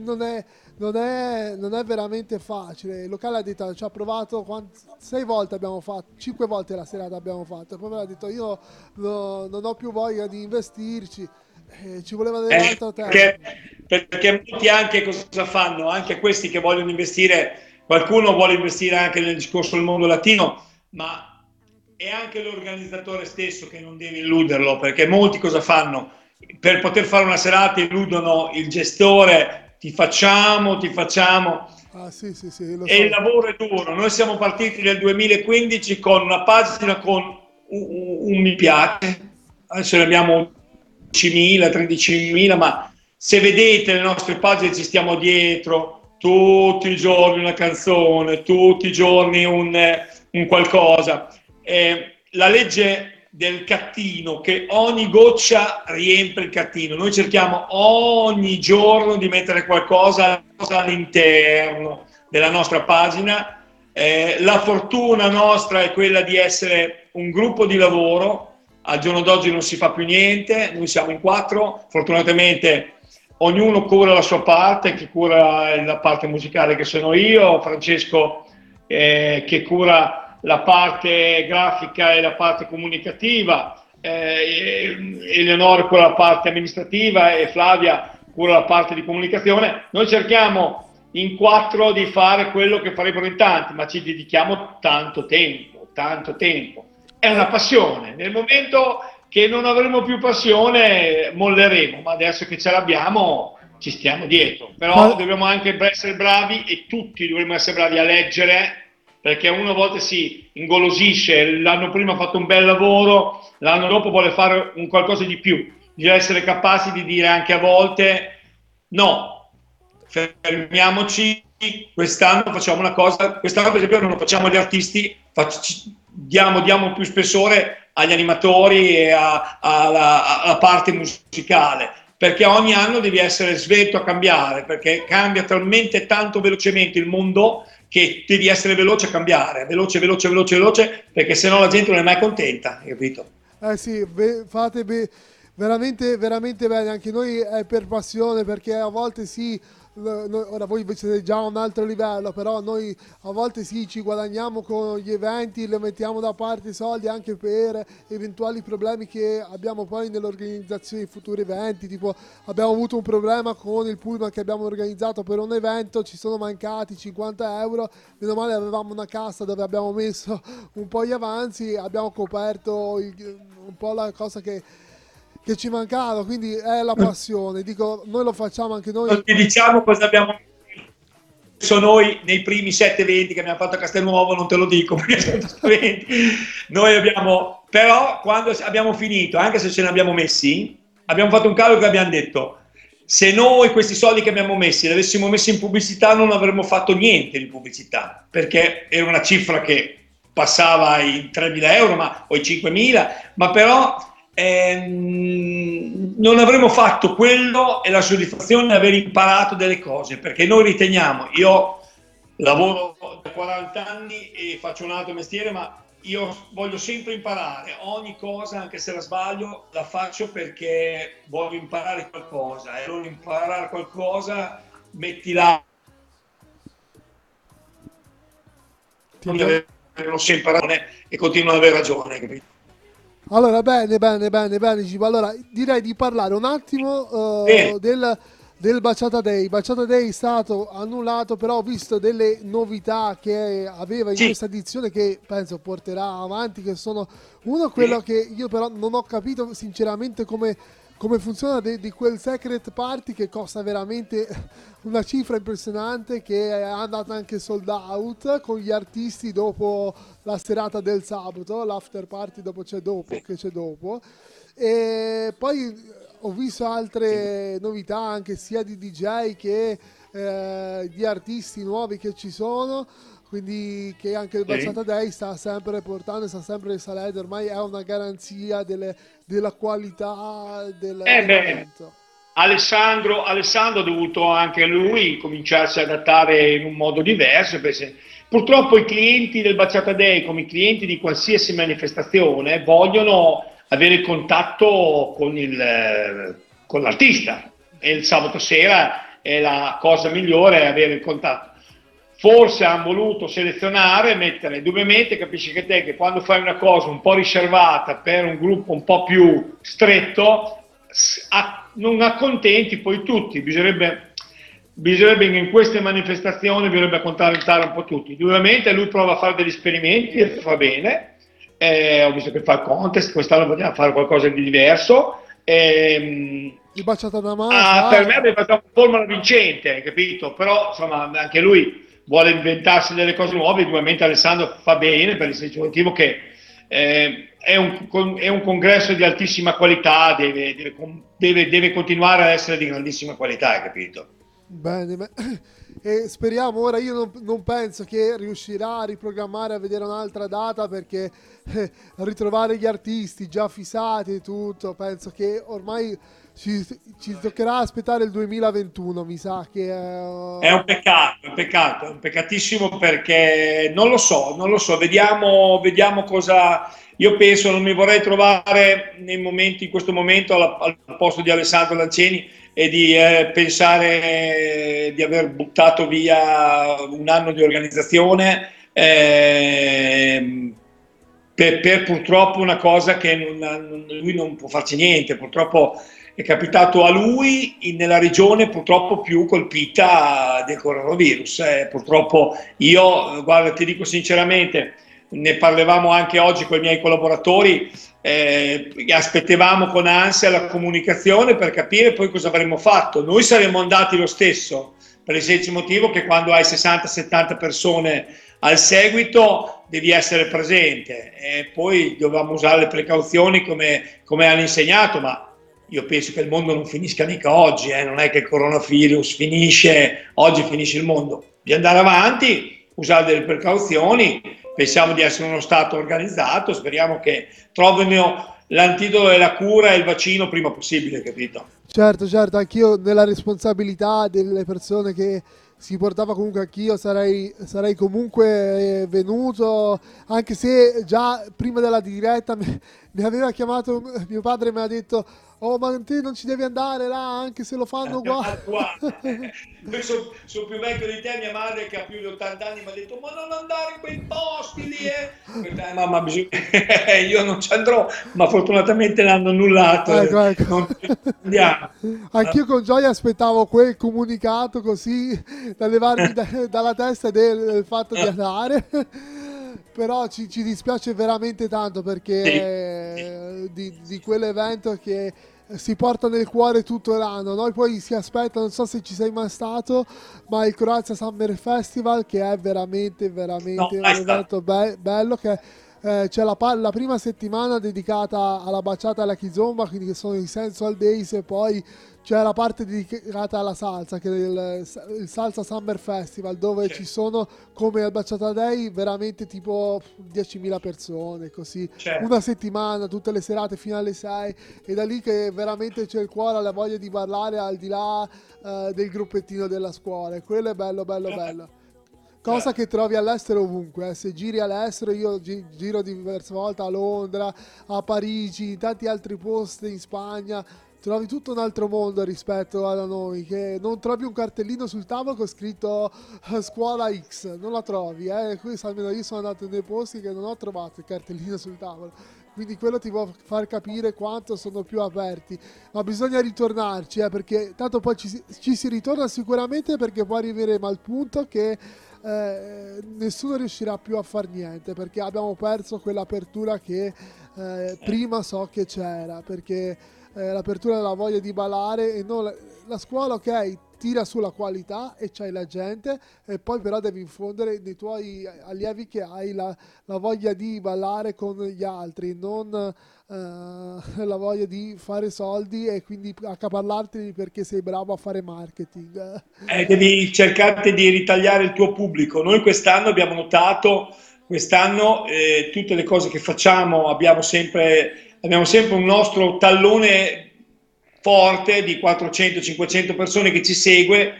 non è, non, è, non è, veramente facile. Il locale ha detto ci ha provato quant- sei volte abbiamo fatto cinque volte la serata abbiamo fatto poi mi ha detto io no, non ho più voglia di investirci eh, ci voleva dell'altro eh, perché, perché molti anche cosa fanno? Anche questi che vogliono investire, qualcuno vuole investire anche nel discorso del mondo latino, ma è anche l'organizzatore stesso che non deve illuderlo, perché molti cosa fanno? Per poter fare una serata illudono il gestore, ti facciamo, ti facciamo. Ah, sì, sì, sì, e so. il lavoro è duro. Noi siamo partiti nel 2015 con una pagina con un, un, un mi piace, adesso ne abbiamo 12.000, 13.000, ma se vedete le nostre pagine ci stiamo dietro tutti i giorni una canzone, tutti i giorni un, un qualcosa. Eh, la legge del cattino, che ogni goccia riempie il cattino. Noi cerchiamo ogni giorno di mettere qualcosa all'interno della nostra pagina. Eh, la fortuna nostra è quella di essere un gruppo di lavoro al giorno d'oggi non si fa più niente, noi siamo in quattro, fortunatamente ognuno cura la sua parte, chi cura la parte musicale che sono io, Francesco eh, che cura la parte grafica e la parte comunicativa, eh, Eleonore cura la parte amministrativa e Flavia cura la parte di comunicazione. Noi cerchiamo in quattro di fare quello che farebbero in tanti, ma ci dedichiamo tanto tempo, tanto tempo è una passione. Nel momento che non avremo più passione molleremo, ma adesso che ce l'abbiamo ci stiamo dietro. Però ma... dobbiamo anche essere bravi e tutti dovremmo essere bravi a leggere perché uno a volte si ingolosisce, l'anno prima ha fatto un bel lavoro, l'anno dopo vuole fare un qualcosa di più. Bisogna essere capaci di dire anche a volte no, fermiamoci, quest'anno facciamo una cosa, quest'anno per esempio non lo facciamo gli artisti, facci, diamo, diamo più spessore agli animatori e alla, parte musicale perché ogni anno devi essere svelto a cambiare, perché cambia talmente tanto velocemente il mondo che devi essere veloce a cambiare, veloce, veloce, veloce, veloce, perché sennò la gente non è mai contenta, capito? Eh sì, fate be- veramente, veramente bene, anche noi è per passione perché a volte sì ora voi siete già a un altro livello, però noi a volte sì ci guadagniamo con gli eventi, le mettiamo da parte i soldi anche per eventuali problemi che abbiamo poi nell'organizzazione di futuri eventi, tipo abbiamo avuto un problema con il pullman che abbiamo organizzato per un evento, ci sono mancati 50 euro, meno male avevamo una cassa dove abbiamo messo un po' gli avanzi, abbiamo coperto il, un po' la cosa che che ci mancava, quindi è la passione. Dico, noi lo facciamo anche noi. Non ti diciamo cosa abbiamo messo noi nei primi 7-20 che abbiamo fatto a Castelnuovo, non te lo dico perché sono 20. Noi abbiamo, però quando abbiamo finito, anche se ce ne abbiamo messi, abbiamo fatto un calcolo e abbiamo detto se noi questi soldi che abbiamo messi li avessimo messi in pubblicità non avremmo fatto niente di pubblicità, perché era una cifra che passava ai 3.000 euro ma, o ai 5.000, ma però ehm, non avremmo fatto quello e la soddisfazione di aver imparato delle cose, perché noi riteniamo, io lavoro da 40 anni e faccio un altro mestiere, ma io voglio sempre imparare ogni cosa, anche se la sbaglio, la faccio perché voglio imparare qualcosa e non imparare qualcosa, mettila. Non sempre e continuo ad avere ragione, capito? Allora, bene, bene, bene, bene. Allora, direi di parlare un attimo uh, del, del Baciata Day. Baciata Day è stato annullato, però ho visto delle novità che aveva in sì. questa edizione che penso porterà avanti, che sono uno quello sì. che io però non ho capito sinceramente come come funziona di, di, quel secret party che costa veramente una cifra impressionante che è andata anche sold out con gli artisti dopo la serata del sabato, l'after party dopo c'è dopo, che c'è dopo. E poi ho visto altre novità anche sia di DJ che eh, di artisti nuovi che ci sono quindi che anche il Baciata Day sta sempre portando, sta sempre risalendo, ormai è una garanzia delle, della qualità del eh Alessandro, Alessandro ha dovuto anche lui cominciarsi ad adattare in un modo diverso, perché purtroppo i clienti del Baciata Day, come i clienti di qualsiasi manifestazione, vogliono avere contatto con, il, con l'artista. E il sabato sera è la cosa migliore avere il contatto forse hanno voluto selezionare mettere, indubbiamente capisci che te che quando fai una cosa un po' riservata per un gruppo un po' più stretto, non accontenti poi tutti, bisognerebbe, bisognerebbe che in queste manifestazioni bisognerebbe accontentare un po' tutti. Indubbiamente lui prova a fare degli esperimenti e fa bene, eh, ho visto che fa il contest, quest'anno vogliamo fare qualcosa di diverso. Eh, il baciata da mano. Ah, per me aveva fatto una formula vincente, capito? Però insomma anche lui vuole inventarsi delle cose nuove, ovviamente Alessandro fa bene per il semplice motivo che eh, è, un, è, un, congresso di altissima qualità, deve, deve, deve, continuare a essere di grandissima qualità, hai capito? Bene, beh. e speriamo ora, io non, non, penso che riuscirà a riprogrammare, a vedere un'altra data perché eh, ritrovare gli artisti già fissati e tutto, penso che ormai ci, ci, toccherà aspettare il 2021, mi sa che... È... è un peccato, è un peccato, è un peccatissimo perché non lo so, non lo so, vediamo, vediamo cosa... Io penso, non mi vorrei trovare nei momenti, in questo momento al, al posto di Alessandro Lanceni e di eh, pensare di aver buttato via un anno di organizzazione eh, per, per, purtroppo una cosa che non, lui non può farci niente, purtroppo è capitato a lui in, nella regione purtroppo più colpita del coronavirus. Eh, purtroppo io, guarda, ti dico sinceramente, ne parlavamo anche oggi con i miei collaboratori, eh, aspettavamo con ansia la comunicazione per capire poi cosa avremmo fatto. Noi saremmo andati lo stesso, per il semplice motivo che quando hai 60-70 persone al seguito devi essere presente e poi dovevamo usare le precauzioni come, come hanno insegnato, ma io penso che il mondo non finisca mica oggi, eh? non è che il coronavirus finisce, oggi finisce il mondo. Di andare avanti, usare delle precauzioni, pensiamo di essere uno Stato organizzato, speriamo che trovino l'antidoto e la cura e il vaccino prima possibile, capito? Certo, certo, anch'io nella responsabilità delle persone che si portava comunque anch'io sarei, sarei comunque venuto anche se già prima della diretta mi, aveva chiamato mio padre mi ha detto oh ma te non ci devi andare là anche se lo fanno. Io sono son più vecchio di te, mia madre che ha più di 80 anni mi ha detto ma non andare in quei posti lì. Eh. eh mamma, bisogna... io non ci andrò, ma fortunatamente l'hanno annullato. Ecco, ecco. Andiamo. Anch'io con gioia aspettavo quel comunicato così da levarmi da, dalla testa del, del fatto di andare però ci, ci, dispiace veramente tanto perché sì. di, di, quell'evento che si porta nel cuore tutto l'anno. Noi poi si aspetta, non so se ci sei mai stato, ma il Croazia Summer Festival che è veramente, veramente no, un evento be- bello che eh, c'è la, la, prima settimana dedicata alla baciata alla kizomba, quindi che sono i Sensual Days e poi c'è la parte dedicata alla salsa, che è il, il Salsa Summer Festival, dove certo. ci sono, come al Baciata Day, veramente tipo 10.000 persone, così. Certo. Una settimana, tutte le serate fino alle 6, e da lì che veramente c'è il cuore, la voglia di ballare al di là uh, del gruppettino della scuola. E quello è bello, bello, certo. bello cosa che trovi all'estero ovunque. Eh. Se giri all'estero, io gi- giro diverse volte a Londra, a Parigi, in tanti altri posti in Spagna. Trovi tutto un altro mondo rispetto a noi, che non trovi un cartellino sul tavolo con scritto eh, scuola X, non la trovi, eh? Questo almeno io sono andato nei posti che non ho trovato il cartellino sul tavolo. Quindi quello ti può far capire quanto sono più aperti. Ma bisogna ritornarci eh, perché tanto poi ci, ci, si ritorna sicuramente perché poi arriveremo al punto che eh, nessuno riuscirà più a fare niente perché abbiamo perso quell'apertura che eh, prima so che c'era perché eh, l'apertura della voglia di ballare e non la, la scuola ok tira sulla qualità e c'hai la gente e poi però devi infondere nei tuoi allievi che hai la, la voglia di ballare con gli altri non uh, la voglia di fare soldi e quindi accaparlarteli perché sei bravo a fare marketing. Eh, devi cercare di ritagliare il tuo pubblico. Noi quest'anno abbiamo notato quest'anno eh, tutte le cose che facciamo abbiamo sempre abbiamo sempre un nostro tallone forte di 400-500 persone che ci segue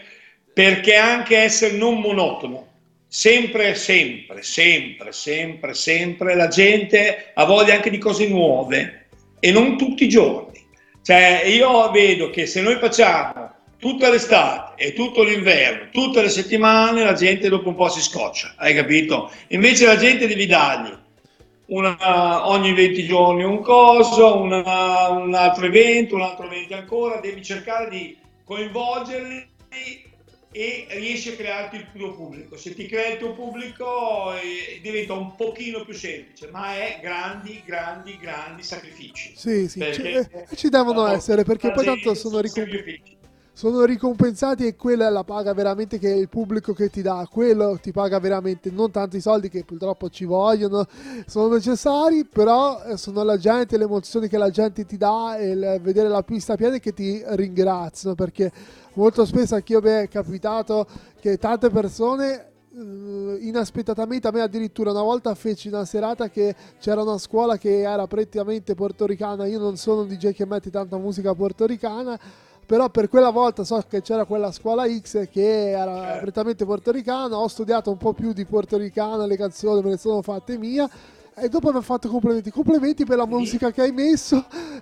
perché anche essere non monotono sempre, sempre, sempre, sempre, sempre la gente ha voglia anche di cose nuove e non tutti i giorni. Cioè io vedo che se noi facciamo tutta l'estate e tutto l'inverno, tutte le settimane, la gente dopo un po' si scoccia, hai capito? Invece la gente devi dargli una, ogni 20 giorni un coso, una, un altro evento, un altro evento ancora, devi cercare di coinvolgerli e riesci a crearti il tuo pubblico. Se ti crei il tuo pubblico eh, diventa un pochino più semplice, ma è grandi, grandi, grandi sacrifici. Sì, sì, ci, eh, ci devono essere perché poi tanto sono riconosciuti sono ricompensati e quella è la paga veramente che il pubblico che ti dà, quello ti paga veramente non tanto i soldi che purtroppo ci vogliono, sono necessari, però eh, sono la gente, le emozioni che la gente ti dà e il vedere la pista piena che ti ringraziano perché molto spesso anch'io mi è capitato che tante persone eh, inaspettatamente a me addirittura una volta feci una serata che c'era una scuola che era prettamente portoricana. Io non sono un DJ che mette tanta musica portoricana però per quella volta so che c'era quella scuola X che era certo. prettamente portoricana, ho studiato un po' più di portoricana, le canzoni me le sono fatte mia e dopo mi ha fatto complimenti, complimenti per la musica che hai messo,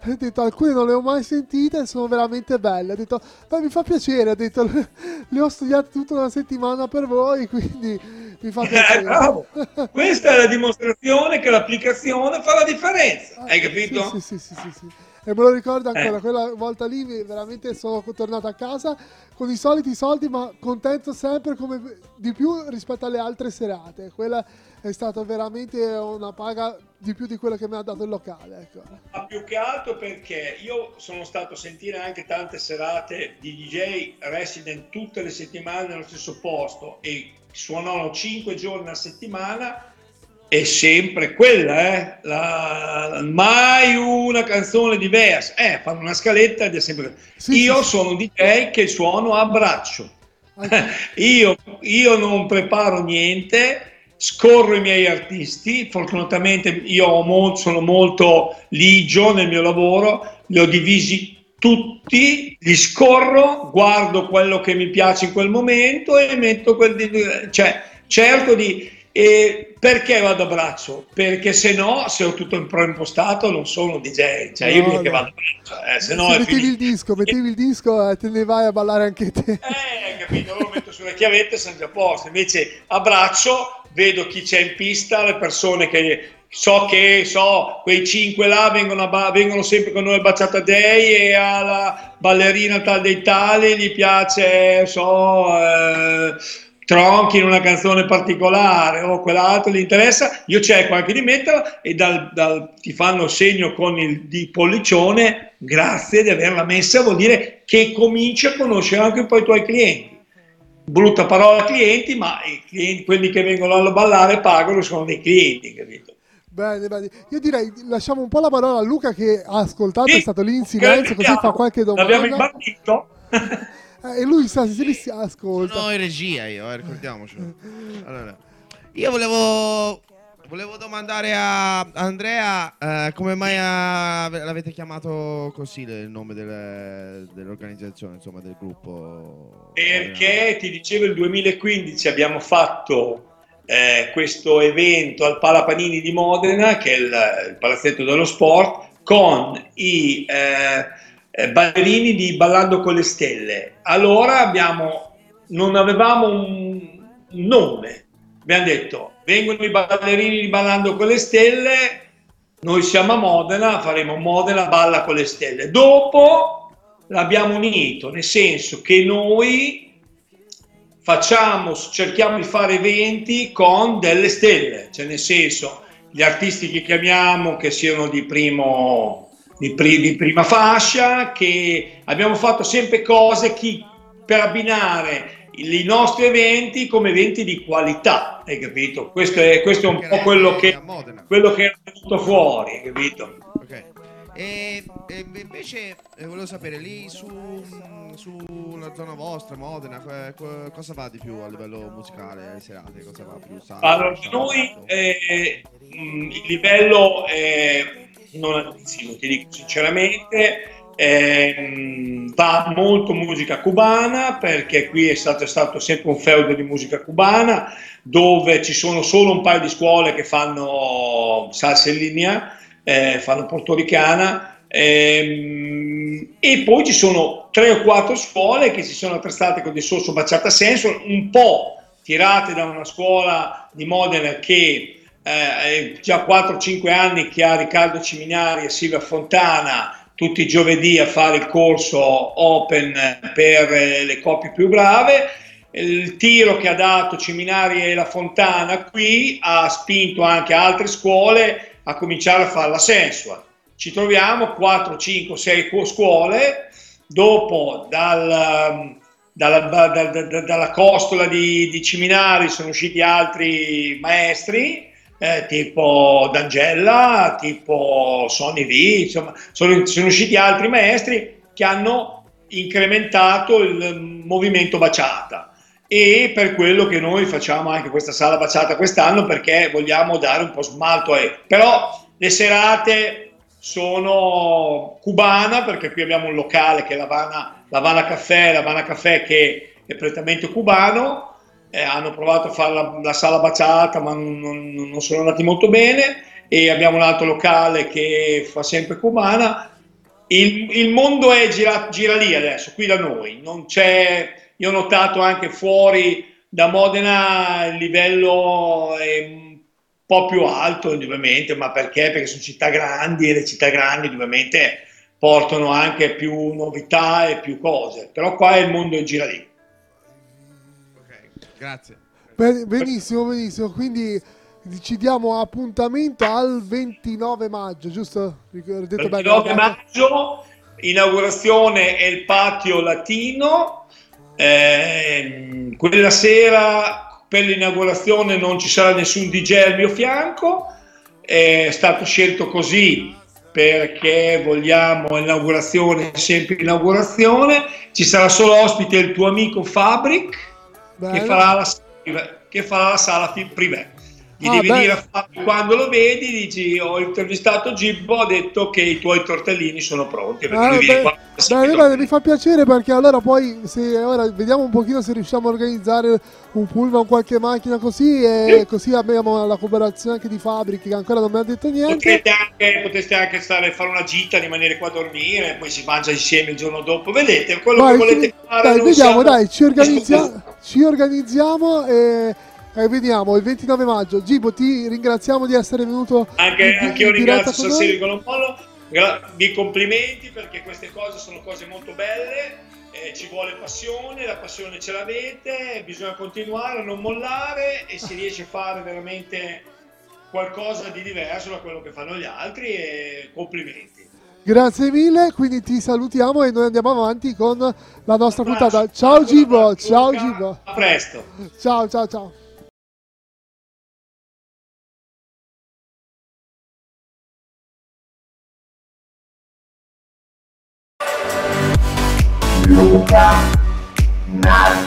ho detto alcune non le ho mai sentite e sono veramente belle, ho detto beh mi fa piacere, ho detto le ho studiate tutta una settimana per voi, quindi mi fa piacere. bravo, questa è la dimostrazione che l'applicazione fa la differenza, hai capito? sì, sì, sì. sì, sì e me lo ricordo ancora, eh. quella volta lì veramente sono tornato a casa con i soliti soldi ma contento sempre come di più rispetto alle altre serate. Quella è stata veramente una paga di più di quello che mi ha dato il locale. Ecco. Ma più che altro perché io sono stato a sentire anche tante serate di DJ resident tutte le settimane nello stesso posto e suonano 5 giorni a settimana è sempre quella, eh? la, mai una canzone diversa, eh, fanno una scaletta ed è sempre sì, Io sì, sono un DJ che suono a braccio, okay. io, io non preparo niente, scorro i miei artisti, fortunatamente io sono molto ligio nel mio lavoro, li ho divisi tutti, li scorro, guardo quello che mi piace in quel momento e metto quel di... cioè cerco di E perché vado a braccio? Perché se no, se ho tutto in impostato, non sono DJ. Cioè, io no, che vado a braccio. Eh, se no se mettevi il disco, mettevi il disco, eh, te ne vai a ballare anche te. Eh, capito? Lo metto sulle chiavette e sono già a posto. Invece a braccio vedo chi c'è in pista, le persone che so che so, quei cinque là vengono, vengono sempre con noi a Baciata Day e alla ballerina tal dei tali gli piace, so... Eh, tronchi in una canzone particolare o quell'altro gli interessa, io cerco anche di metterla e dal, dal, ti fanno segno con il di pollicione, grazie di averla messa, vuol dire che cominci a conoscere anche un po' i tuoi clienti. Brutta parola clienti, ma clienti, quelli che vengono a ballare pagano sono dei clienti, capito? Bene, bene. Io direi lasciamo un po' la parola a Luca che ha ascoltato, sì, è stato lì in silenzio, così fa qualche domanda. L'abbiamo imbattito. Eh, e lui sa, si, si ascolta. Sono in regia io, eh, ricordiamocelo. Allora, io volevo, volevo domandare a Andrea eh, come mai ha, l'avete chiamato così il nome del, dell'organizzazione, insomma, del gruppo. Perché ti dicevo il 2015 abbiamo fatto eh, questo evento al Palapanini di Modena, che è il, il palazzetto dello sport, con i eh, eh, ballerini di Ballando con le Stelle. Allora abbiamo, non avevamo un, nome, abbiamo detto vengono i ballerini di Ballando con le Stelle, noi siamo a Modena, faremo Modena Balla con le Stelle. Dopo l'abbiamo unito, nel senso che noi facciamo, cerchiamo di fare eventi con delle stelle, cioè nel senso gli artisti che chiamiamo che siano di primo di, pri- di prima fascia, che abbiamo fatto sempre cose chi, per abbinare i nostri eventi come eventi di qualità, hai capito? Questo è, questo è un po' quello che, quello che è venuto fuori, hai capito? E, e invece eh, volevo sapere lì su, sulla zona vostra, Modena, cosa va di più a livello musicale, serate? Cosa va più? Sale, allora, noi eh, il livello è non altissimo, ti dico sinceramente. Eh, va molto musica cubana perché qui è stato, è stato, sempre un feudo di musica cubana dove ci sono solo un paio di scuole che fanno salsa in linea, eh, fanno portoricana ehm, e poi ci sono tre o quattro scuole che si sono attrestate con dei sorso baciata senso, un po' tirate da una scuola di Modena che eh, già 4-5 anni che ha Riccardo Ciminari e Silvia Fontana tutti i giovedì a fare il corso open per eh, le coppie più brave. Il tiro che ha dato Ciminari e la Fontana qui ha spinto anche altre scuole a cominciare a fare la sensual. Ci troviamo 4, 5, 6 scuole, dopo dal, dalla, da, da, da, dalla costola di, di Ciminari sono usciti altri maestri eh, tipo D'Angela, tipo Sony V, insomma, sono, sono usciti altri maestri che hanno incrementato il movimento baciata. E per quello che noi facciamo anche questa sala baciata quest'anno perché vogliamo dare un po' smalto a però le serate sono cubana perché qui abbiamo un locale che è l'Havana, l'Havana Caffè, l'Havana Caffè che è prettamente cubano eh, hanno provato a fare la, la sala baciata ma non, non, non, sono andati molto bene e abbiamo un altro locale che fa sempre cubana. Il, il mondo è gira, gira lì adesso, qui da noi, non c'è, io ho notato anche fuori da Modena il livello è un po' più alto indubbiamente, ma perché? Perché sono città grandi e le città grandi indubbiamente portano anche più novità e più cose, però qua il mondo è gira lì. Grazie. benissimo, benissimo. Quindi ci diamo appuntamento al 29 maggio, giusto? Detto 29 maggio, inaugurazione è il patio latino. Eh, quella sera per l'inaugurazione non ci sarà nessun DJ al mio fianco. È stato scelto così perché vogliamo inaugurazione, sempre inaugurazione. Ci sarà solo ospite il tuo amico Fabric che farà, la, che farà la sala privé. Gli ah, devi beh. dire a Fabio quando lo vedi, dici ho intervistato Gibbo, ha detto che i tuoi tortellini sono pronti. Ah, beh, beh, beh, mi fa piacere perché allora poi se, ora vediamo un pochino se riusciamo a organizzare un pullman, qualche macchina così e sì. così abbiamo la cooperazione anche di fabbriche che ancora non mi ha detto niente. Potreste anche, potreste anche stare fare una gita, rimanere qua a dormire, poi si mangia insieme il giorno dopo. Vedete, quello Vai, che volete fare. Dai, vediamo, siamo... dai, ci, organizza- ci organizziamo e eh, vediamo il 29 maggio. Gibo, ti ringraziamo di essere venuto. Anche, anche io ringrazio Sassiri Colompolo. Mi complimenti perché queste cose sono cose molto belle. Eh, ci vuole passione, la passione ce l'avete, bisogna continuare, non mollare e si riesce a fare veramente qualcosa di diverso da quello che fanno gli altri e complimenti. Grazie mille, quindi ti salutiamo e noi andiamo avanti con la nostra puntata. Ciao Gibo, ciao Gibo. A presto. Ciao ciao ciao. Luca Nardi